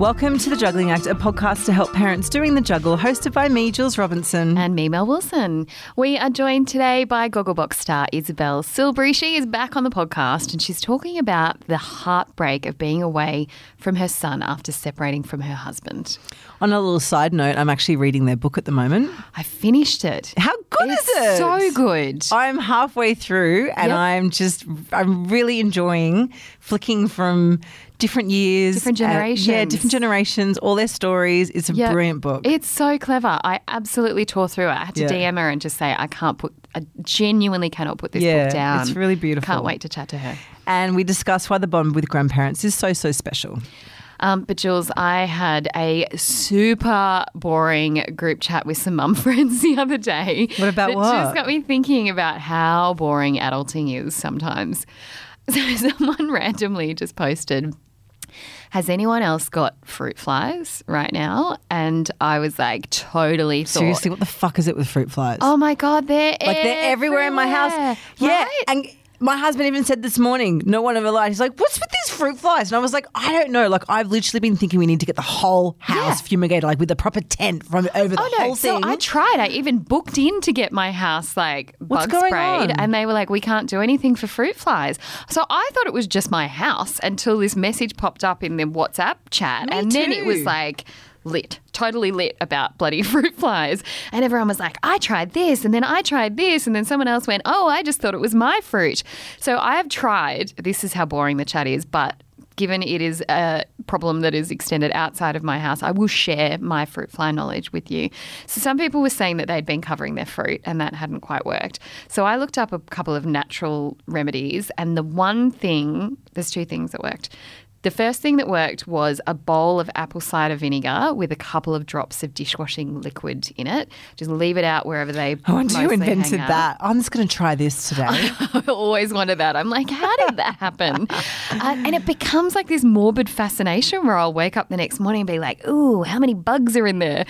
Welcome to The Juggling Act, a podcast to help parents doing the juggle, hosted by me, Jules Robinson. And me, Mel Wilson. We are joined today by Gogglebox star Isabelle Silbery. She is back on the podcast and she's talking about the heartbreak of being away from her son after separating from her husband. On a little side note, I'm actually reading their book at the moment. I finished it. How good It's is it? so good. I'm halfway through and Yep. I'm just, I'm really enjoying flicking from different years. Different uh, yeah, different generations, all their stories. It's a Yep. brilliant book. It's so clever. I absolutely tore through it. I had to Yeah. DM her and just say, I can't put, I genuinely cannot put this Yeah, book down. it's really beautiful. Can't wait to chat to her. and we discuss why the bond with grandparents is so, so special. Um, but Jules, I had a super boring group chat with some mum friends the other day. What about what? just got me thinking about how boring adulting is sometimes. So someone randomly just posted. Has anyone else got fruit flies right now? And I was like, totally thought. Seriously, what the fuck is it with fruit flies? Oh my god, they're like they're everywhere in my house. Yeah, and my husband even said this morning, no one ever lied. He's like, "What's with these fruit flies?" And I was like, "I don't know." Like I've literally been thinking we need to get the whole house Yeah. fumigated, like with a proper tent from over the Oh no! whole So thing. I tried. I even booked in to get my house like What's bug going sprayed, on? and they were like, "We can't do anything for fruit flies." So I thought it was just my house until this message popped up in the WhatsApp chat, and then it was too. like lit, totally lit about bloody fruit flies, and everyone was like, "I tried this, and then I tried this, and then someone else went, oh, I just thought it was my fruit." So I have tried. This is how boring the chat is, but given it is a problem that is extended outside of my house, I will share my fruit fly knowledge with you. So, some people were saying that they'd been covering their fruit and that hadn't quite worked. So, I looked up a couple of natural remedies, and the one thing, there's two things that worked. The first thing that worked was a bowl of apple cider vinegar with a couple of drops of dishwashing liquid in it. Just leave it out wherever they. I wonder who invented that. I'm just going to try this today. I always wonder that. I'm like, how did that happen? uh, and it becomes like this morbid fascination where I'll wake up the next morning and be like, ooh, how many bugs are in there?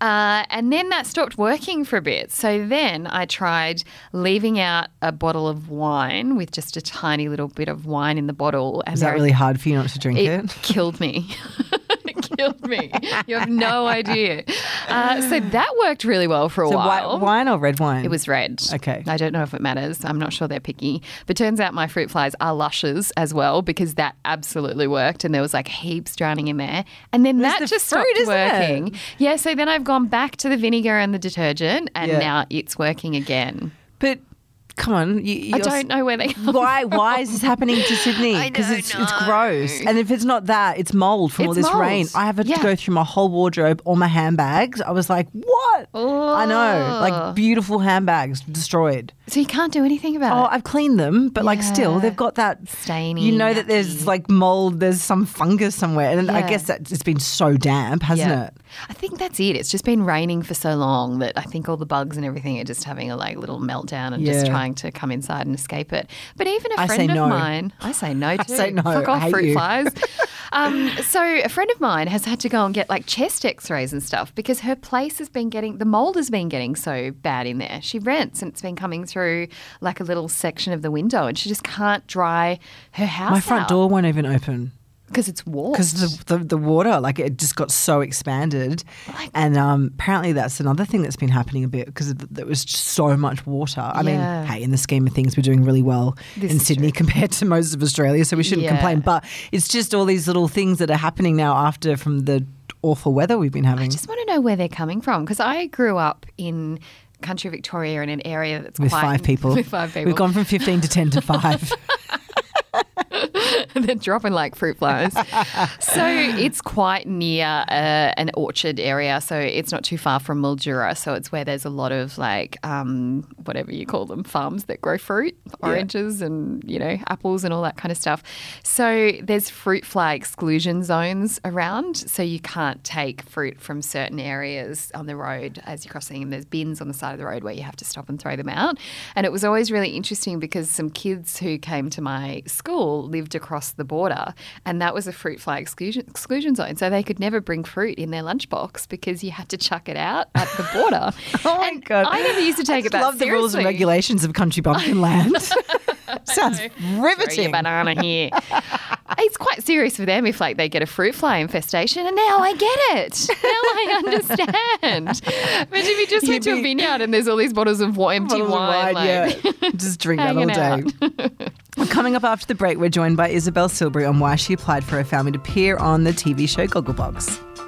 Uh, and then that stopped working for a bit. So then I tried leaving out a bottle of wine with just a tiny little bit of wine in the bottle. And Is that really hard for you not to drink it it? killed me. it killed me. You have no idea. Uh, so that worked really well for a So while. white wine or red wine? It was red. Okay. I don't know if it matters. I'm not sure they're picky. But turns out my fruit flies are lushes as well because that absolutely worked. And there was like heaps drowning in there. And then that the just fruit, stopped isn't it? working. Yeah. So then I've gone back to the vinegar and the detergent and Yeah. now it's working again. But come on, you, I don't know where they come Why? Why is this happening to Sydney? Because it's it's gross, and if it's not that, it's mold from all this mold. rain. I have Yeah. to go through my whole wardrobe, all my handbags. I was like, what? I know, like beautiful handbags destroyed. So you can't do anything about Oh, it. Oh, I've cleaned them, but like still, they've got that Stainy, You know that there's like mold. There's some fungus somewhere, and I guess that it's been so damp, hasn't Yeah. it? I think that's it. It's just been raining for so long that I think all the bugs and everything are just having a like little meltdown and just trying to come inside and escape it. But even a I friend of no. mine, I say no too. say no. Fuck I off, fruit you. flies. um, so a friend of mine has had to go and get like chest X-rays and stuff because her place has been getting the mold has been getting so bad in there. She rents and it's been coming through like a little section of the window and she just can't dry her house. My front door won't even open. Because it's warm. because the, the the water like it just got so expanded, and um, apparently that's another thing that's been happening a bit because there was just so much water. I Yeah. mean, hey, in the scheme of things, we're doing really well This in Sydney true. compared to most of Australia, so we shouldn't Yeah. complain. But it's just all these little things that are happening now after from the awful weather we've been having. I just want to know where they're coming from because I grew up in country Victoria in an area that's with quite five people, with five people. we've gone from fifteen to ten to five. They're dropping like fruit flies. so it's quite near uh, an orchard area. So it's not too far from Mildura. So it's where there's a lot of like um, whatever you call them farms that grow fruit, oranges and you know apples and all that kind of stuff. So there's fruit fly exclusion zones around. So you can't take fruit from certain areas on the road as you're crossing. And there's bins on the side of the road where you have to stop and throw them out. And it was always really interesting because some kids who came to my school lived across the border, and that was a fruit fly exclusion, exclusion zone. So they could never bring fruit in their lunchbox because you had to chuck it out at the border. Oh my god! I never used to take I it that love the rules and regulations of country bumpkin land. Sounds riveting. banana here. It's quite serious for them if like they get a fruit fly infestation. And now I get it. Now I understand. Imagine if you just went to a vineyard and there's all these bottles of empty Bottles of wine. like, yeah. Just drink that all day. Coming up after the break, we're joined by Isabelle Silbery on why she applied for her family to appear on the TV show Gogglebox.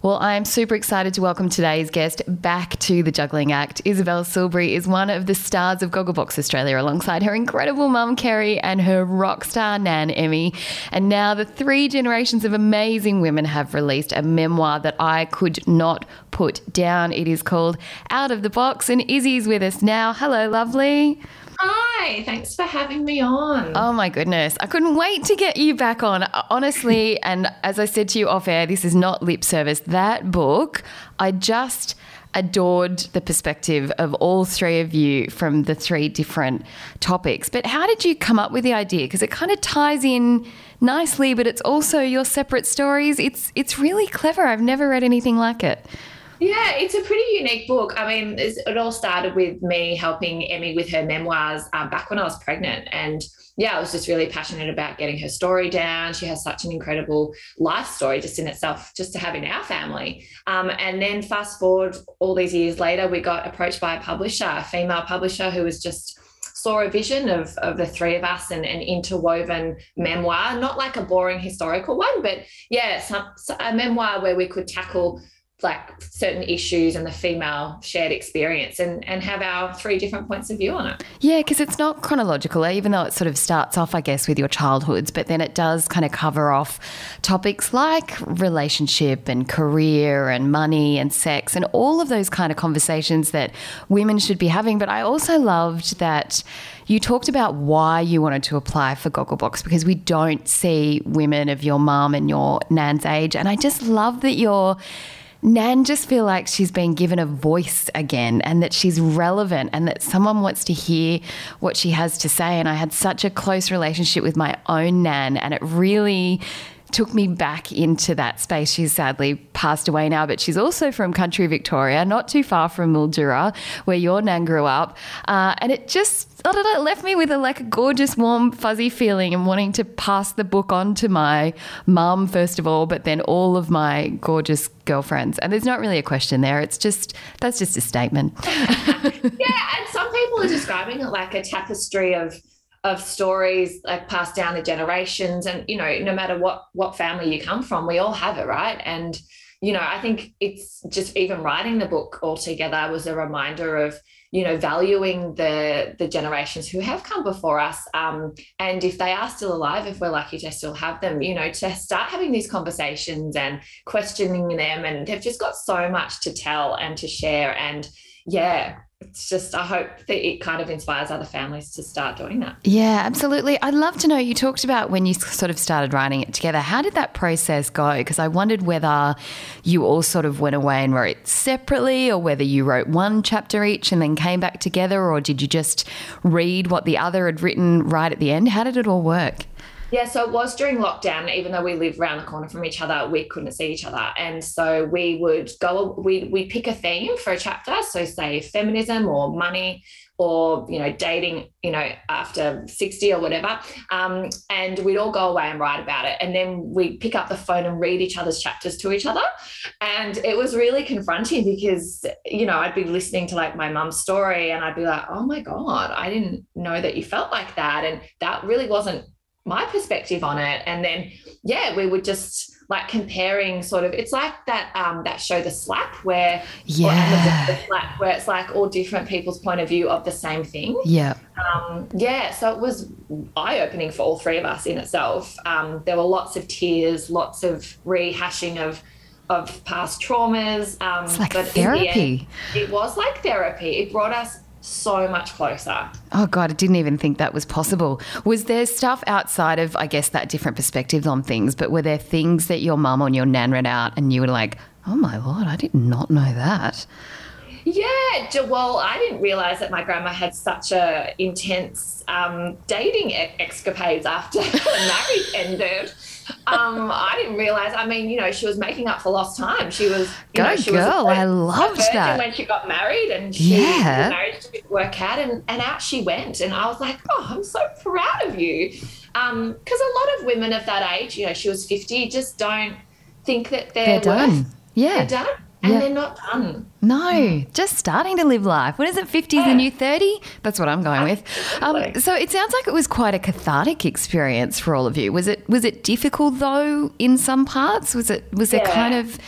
Well, I'm super excited to welcome today's guest back to the Juggling Act. Isabelle Silbery is one of the stars of Gogglebox Australia alongside her incredible mum, Kerry, and her rock star nan, Emmy. And now the three generations of amazing women have released a memoir that I could not put down. It is called Out of the Box, and Izzy's with us now. Hello, lovely. Hi, thanks for having me on. Oh my goodness. I couldn't wait to get you back on. Uh, honestly, and as I said to you off air, this is not lip service. That book, I just adored the perspective of all three of you from the three different topics. But how did you come up with the idea? Because it kind of ties in nicely, but it's also your separate stories. It's it's really clever. I've never read anything like it. Yeah, it's a pretty unique book. I mean, it all started with me helping Emmy with her memoirs um, back when I was pregnant. And yeah, I was just really passionate about getting her story down. She has such an incredible life story just in itself, just to have in our family. Um, and then fast forward all these years later, we got approached by a publisher, a female publisher who was just saw a vision of, of the three of us and an interwoven memoir, not like a boring historical one, but yeah, some, a memoir where we could tackle like certain issues and the female shared experience and and have our three different points of view on it. Yeah, because it's not chronological, eh? even though it sort of starts off, I guess, with your childhoods, but then it does kind of cover off topics like relationship and career and money and sex and all of those kind of conversations that women should be having. But I also loved that you talked about why you wanted to apply for Gogglebox because we don't see women of your mum and your nan's age. And I just love that you're Nan just feel like she's been given a voice again and that she's relevant and that someone wants to hear what she has to say. And I had such a close relationship with my own Nan and it really took me back into that space. She's sadly passed away now, but she's also from country Victoria, not too far from Mildura, where your nan grew up. Uh, and it just, I don't know, left me with a like a gorgeous, warm, fuzzy feeling and wanting to pass the book on to my mum, first of all, but then all of my gorgeous girlfriends. And there's not really a question there. It's just, that's just a statement. yeah. And some people are describing it like a tapestry of, of stories like passed down the generations. And you know no matter what what family you come from we all have it right? And you know i think it's just even writing the book altogether was a reminder of you know valuing the the generations who have come before us. Um, and if they are still alive if we're lucky to still have them you know to start having these conversations and questioning them. And they've just got so much to tell and to share. And yeah it's just I hope that it kind of inspires other families to start doing that. Yeah, absolutely. I'd love to know. You talked about when you sort of started writing it together. How did that process go? Because I wondered whether you all sort of went away and wrote separately, or whether you wrote one chapter each and then came back together, or did you just read what the other had written right at the end? How did it all work? Yeah, so it was during lockdown. Even though we live around the corner from each other, we couldn't see each other, and so we would go. We we pick a theme for a chapter. So say feminism or money, or you know dating. You know after sixty or whatever, um, and we'd all go away and write about it, and then we pick up the phone and read each other's chapters to each other, and it was really confronting because you know I'd be listening to like my mum's story, and I'd be like, oh my god, I didn't know that you felt like that, and that really wasn't my perspective on it. And then yeah we would just like comparing sort of it's like that um that show the slap where yeah the, the slap where it's like all different people's point of view of the same thing. Yeah. Um yeah so it was eye-opening for all three of us in itself. Um there were lots of tears lots of rehashing of of past traumas um it's like therapy end, it was like therapy. It brought us so much closer. Oh God, I didn't even think that was possible. Was there stuff outside of, I guess, that different perspectives on things, but were there things that your mum or your nan read out and you were like, oh my Lord, I did not know that? Yeah, well, I didn't realize that my grandma had such a intense um, dating escapades after the marriage ended. Um, I didn't realize. I mean, you know, she was making up for lost time. She was, you Go know, she girl. Was a, I loved that when she got married, and she yeah. married to work out, and, and out she went. And I was like, oh, I'm so proud of you, because um, a lot of women of that age, you know, she was 50, just don't think that they're, they're worth, done. Yeah, they're done and yeah. they're not done. No, just starting to live life. What is it? 50's yeah. the new 30? That's what I'm going with. Um, so it sounds like it was quite a cathartic experience for all of you. Was it was it difficult though in some parts? Was it was there kind of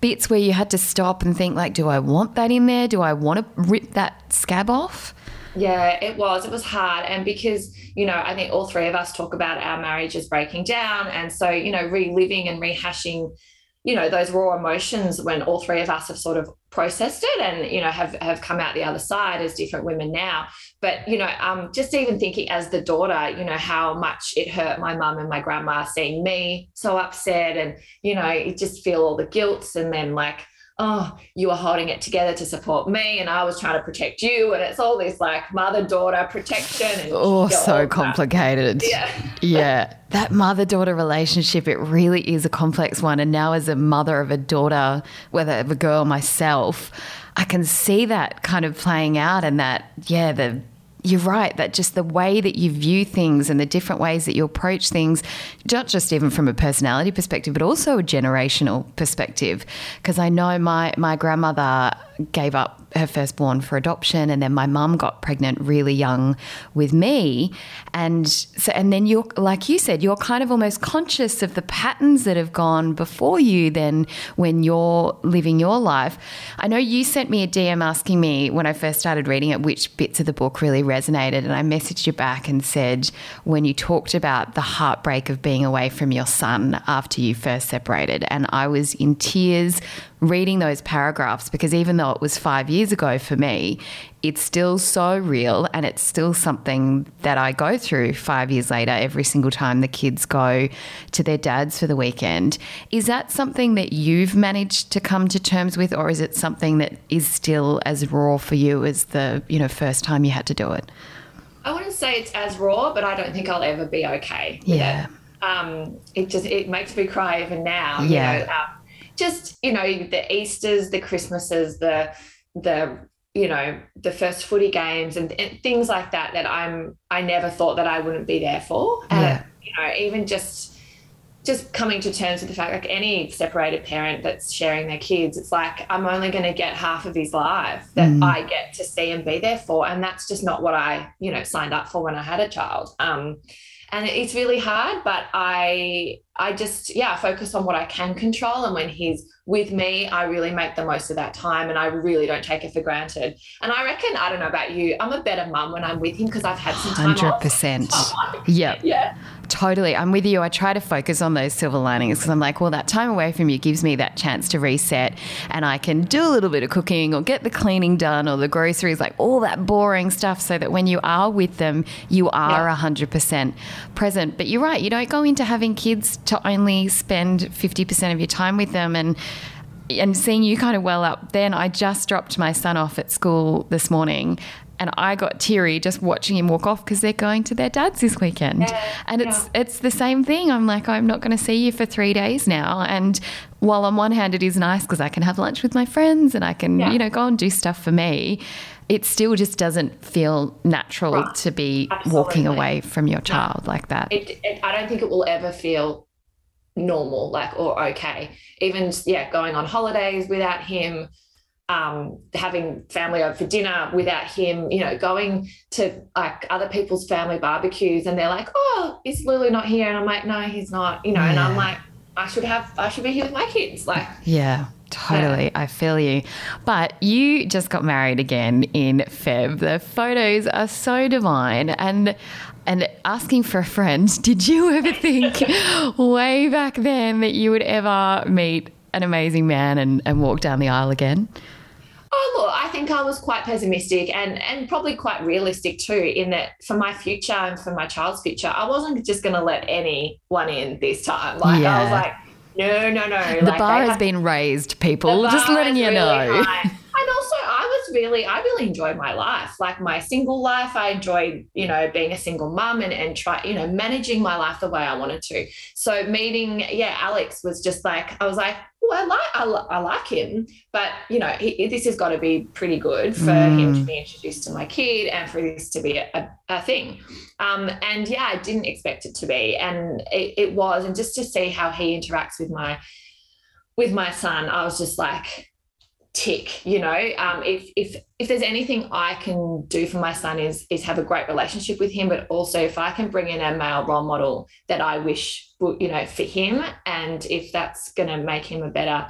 bits where you had to stop and think like, do I want that in there? Do I want to rip that scab off? Yeah, it was. It was hard. And because, you know, I think all three of us talk about our marriages breaking down. And so, you know, reliving and rehashing you know those raw emotions when all three of us have sort of processed it and you know have have come out the other side as different women now. But you know um just even thinking as the daughter you know how much it hurt my mum and my grandma seeing me so upset and you know you just feel all the guilt and then like oh, you were holding it together to support me, and I was trying to protect you, and it's all this like mother daughter protection. And oh, so complicated. Yeah, yeah. That mother daughter relationship, it really is a complex one. And now, as a mother of a daughter, whether of a girl myself, I can see that kind of playing out, and that yeah, the you're right that just the way that you view things and the different ways that you approach things, not just even from a personality perspective, but also a generational perspective. Because I know my my grandmother gave up her firstborn for adoption and then my mum got pregnant really young with me. And so and then you're like you said you're kind of almost conscious of the patterns that have gone before you then when you're living your life. I know you sent me a dm asking me when i first started reading it which bits of the book really resonated and i messaged you back and said when you talked about the heartbreak of being away from your son after you first separated and i was in tears reading those paragraphs because even though it was five years ago for me, it's still so real and it's still something that I go through five years later every single time the kids go to their dads for the weekend. Is that something that you've managed to come to terms with, or is it something that is still as raw for you as the you know first time you had to do it? I wouldn't say it's as raw, but I don't think I'll ever be okay. yeah. It. Um, it just it makes me cry even now. Yeah. You know, um, just you know the Easter's, the Christmases, the the you know the first footy games and, and, things like that that I'm I never thought that I wouldn't be there for. Yeah. you know, even just just coming to terms with the fact like any separated parent that's sharing their kids, it's like I'm only going to get half of his life that mm. I get to see and be there for, and that's just not what I you know signed up for when I had a child. Um, and it's really hard but i i just yeah focus on what i can control. And when he's with me i really make the most of that time and i really don't take it for granted. And i reckon i don't know about you i'm a better mum when i'm with him because i've had some time 100% off. yep. Yeah Totally. I'm with you. I try to focus on those silver linings because I'm like, well, that time away from you gives me that chance to reset and I can do a little bit of cooking or get the cleaning done or the groceries, like all that boring stuff, so that when you are with them, you are yeah. 100% present. But you're right. You don't go into having kids to only spend 50% of your time with them. And and seeing you kind of well up then i just dropped my son off at school this morning and I got teary just watching him walk off because they're going to their dad's this weekend. Yeah, and it's yeah. it's the same thing. I'm like, I'm not going to see you for three days now. And while on one hand it is nice because I can have lunch with my friends and I can yeah. you know go and do stuff for me, it still just doesn't feel natural right. to be Absolutely. walking away from your child no. like that. It, it, I don't think it will ever feel normal, like or okay. Even yeah, going on holidays without him um, having family over for dinner without him, you know, going to like other people's family barbecues and they're like, oh, is Lulu not here? And I'm like, no, he's not, you know, yeah. and I'm like, I should have, I should be here with my kids. Like, yeah. Totally. I feel you. But you just got married again in Feb. The photos are so divine, and and asking for a friend. Did you ever think way back then that you would ever meet an amazing man and, and walk down the aisle again? I think I was quite pessimistic and and probably quite realistic too. In that, for my future and for my child's future, I wasn't just going to let anyone in this time. Like yeah. I was like, no, no, no. The like, bar has been raised. People, just letting you know. High. And also, was really, I really enjoyed my life, like my single life. I enjoyed, you know, being a single mum and, and try, you know, managing my life the way I wanted to. So meeting, yeah, Alex was just like, I was like, well, I like, I, I like him, but you know, he, this has got to be pretty good for mm. him to be introduced to my kid and for this to be a, a thing. Um, and yeah, I didn't expect it to be, and it, it was, and just to see how he interacts with my with my son, I was just like, tick you know? Um, if if if there's anything i can do for my son is is have a great relationship with him but also if i can bring in a male role model that i wish you know for him and if that's going to make him a better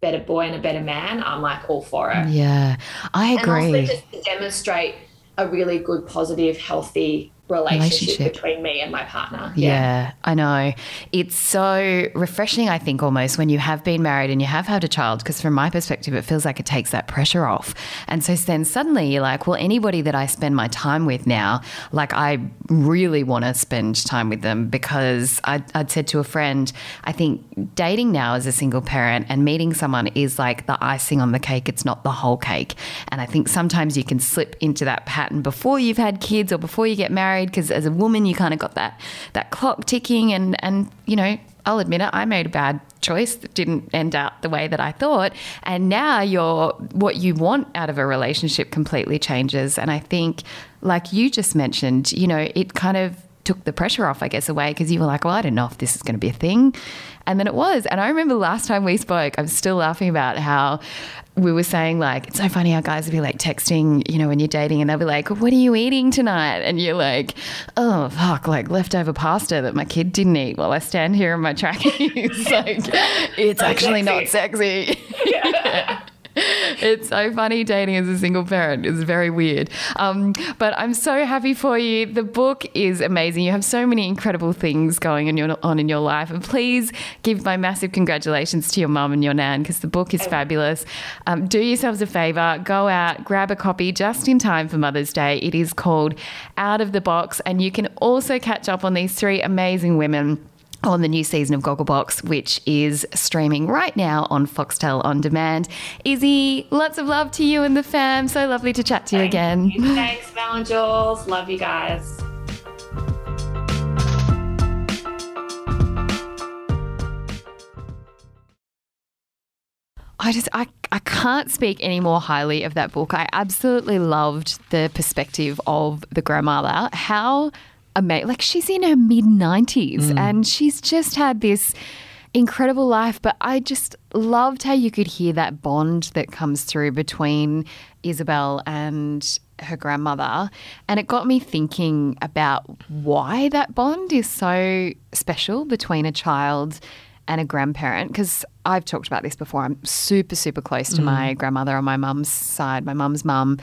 better boy and a better man i'm like all for it. Yeah i agree and also just to demonstrate a really good positive healthy relationship, relationship, between me and my partner. Yeah. yeah. I know. It's so refreshing, I think, almost when you have been married and you have had a child, because from my perspective, it feels like it takes that pressure off. And so then suddenly you're like, well, anybody that I spend my time with now, like I really want to spend time with them because I, I'd said to a friend, I think dating now as a single parent and meeting someone is like the icing on the cake. It's not the whole cake. And I think sometimes you can slip into that pattern before you've had kids or before you get married married because as a woman you kind of got that that clock ticking and and you know I'll admit it I made a bad choice that didn't end out the way that I thought and now your what you want out of a relationship completely changes and I think like you just mentioned you know it kind of took the pressure off, I guess, away because you were like, well, I don't know if this is going to be a thing. And then it was. And I remember last time we spoke, I'm still laughing about how we were saying like it's so funny how guys would be like texting, you know, when you're dating and they'll be like, "What are you eating tonight?" And you're like, "Oh fuck, like leftover pasta that my kid didn't eat while I stand here in my trackies." like it's actually sexy. not sexy. Yeah. It's so funny dating as a single parent. It's very weird. Um, but I'm so happy for you. The book is amazing. You have so many incredible things going on, your, on in your life. And please give my massive congratulations to your mum and your nan because the book is fabulous. Um, do yourselves a favor, go out, grab a copy just in time for Mother's Day. It is called Out of the Box. And you can also catch up on these three amazing women on the new season of Gogglebox, which is streaming right now on Foxtel On Demand. Izzy, lots of love to you and the fam. So lovely to chat to you again. You. Thanks, Val and Jules. Love you guys. I just I, I can't speak any more highly of that book. I absolutely loved the perspective of the grandmother. How amazing. Like she's in her mid 90s mm. and she's just had this incredible life. But I just loved how you could hear that bond that comes through between Isabelle and her grandmother. And it got me thinking about why that bond is so special between a child and a grandparent because I've talked about this before. I'm super, super close to mm. my grandmother on my mum's side, my mum's mum.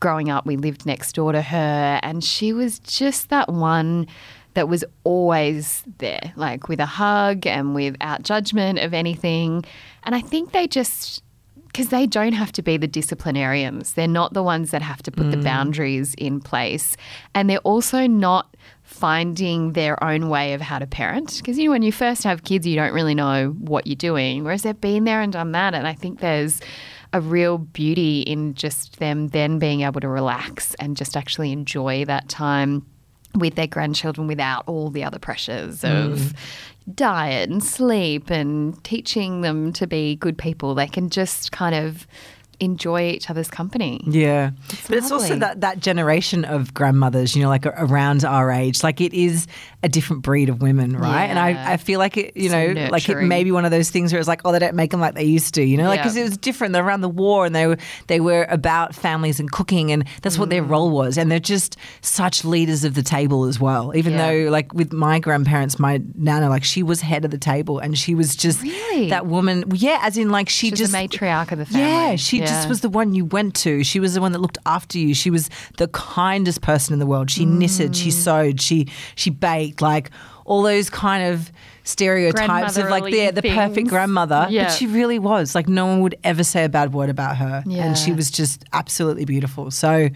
Growing up, we lived next door to her, and she was just that one that was always there, like with a hug and without judgment of anything. And I think they just, because they don't have to be the disciplinarians, they're not the ones that have to put mm. the boundaries in place. And they're also not finding their own way of how to parent. Because you know, when you first have kids, you don't really know what you're doing. Whereas they've been there and done that. And I think there's a real beauty in just them then being able to relax and just actually enjoy that time with their grandchildren without all the other pressures of mm. diet and sleep and teaching them to be good people. They can just kind of enjoy each other's company. Yeah. It's but lovely. it's also that, that generation of grandmothers, you know, like around our age. Like it is a different breed of women, right? Yeah. And I, I feel like it, you know, like it may be one of those things where it's like, oh, they don't make them like they used to, you know, like because yeah. it was different. They're around the war and they were, they were about families and cooking and that's what mm. their role was. And they're just such leaders of the table as well. Even yeah. though, like with my grandparents, my nana, like she was head of the table and she was just really? that woman. Yeah, as in like she She's just the matriarch of the family. Yeah, she just was the one you went to. She was the one that looked after you. She was the kindest person in the world. She mm. knitted, she sewed, she she baked, like all those kind of stereotypes of like the the perfect grandmother, yeah. but she really was. Like no one would ever say a bad word about her, yeah. and she was just absolutely beautiful. So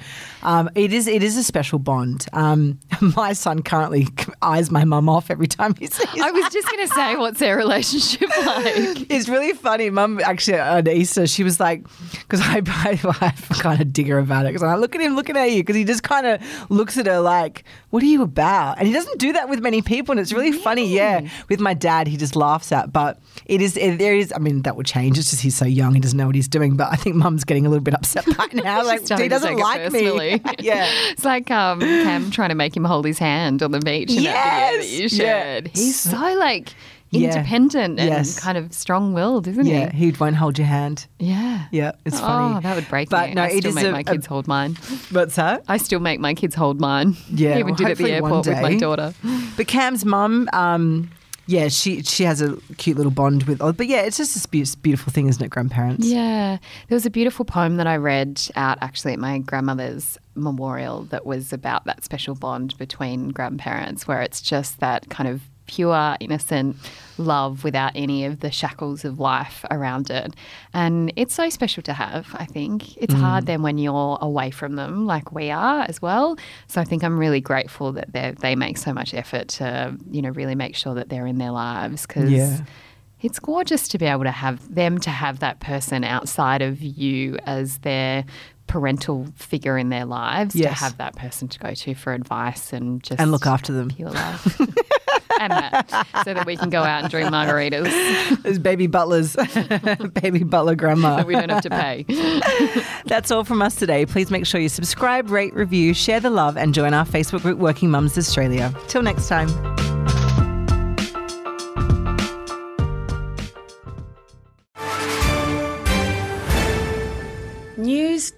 um, it is it is a special bond. Um, my son currently eyes my mum off every time he sees. I was just going to say, what's their relationship like? it's really funny. Mum actually on Easter, she was like, because I, I, I kind of dig her about it because I'm like, look at him looking at you because he just kind of looks at her like, what are you about? And he doesn't do that with many people, and it's really funny. Yeah, with my dad, he just laughs at, but it is it, there is. I mean, that will change. It's just he's so young, he doesn't know what he's doing. But I think Mum's getting a little bit upset by now. like he doesn't like me. yeah, it's like um, Cam trying to make him hold his hand on the beach in yes! that video that you shared. He's so like independent yeah. and yes. kind of strong-willed, isn't yeah, he? Yeah, he won't hold your hand. Yeah, yeah, it's funny. Oh, that would break but me. No, I still make a, my kids a, hold mine. What's that? I still make my kids hold mine. Yeah, I even well, did at the airport with my daughter. But Cam's mum. Um, yeah, she she has a cute little bond with. Oh, but yeah, it's just this beautiful thing, isn't it, grandparents? Yeah, there was a beautiful poem that I read out actually at my grandmother's memorial that was about that special bond between grandparents, where it's just that kind of pure, innocent love without any of the shackles of life around it. And it's so special to have, I think. It's mm. hard then when you're away from them, like we are as well. So I think I'm really grateful that they make so much effort to, you know, really make sure that they're in their lives because. Yeah it's gorgeous to be able to have them to have that person outside of you as their parental figure in their lives yes. to have that person to go to for advice and just and look after them pure love and Matt, so that we can go out and drink margaritas. As baby butlers, baby butler grandma. That we don't have to pay. That's all from us today. Please make sure you subscribe, rate, review, share the love, and join our Facebook group, Working Mums Australia. Till next time.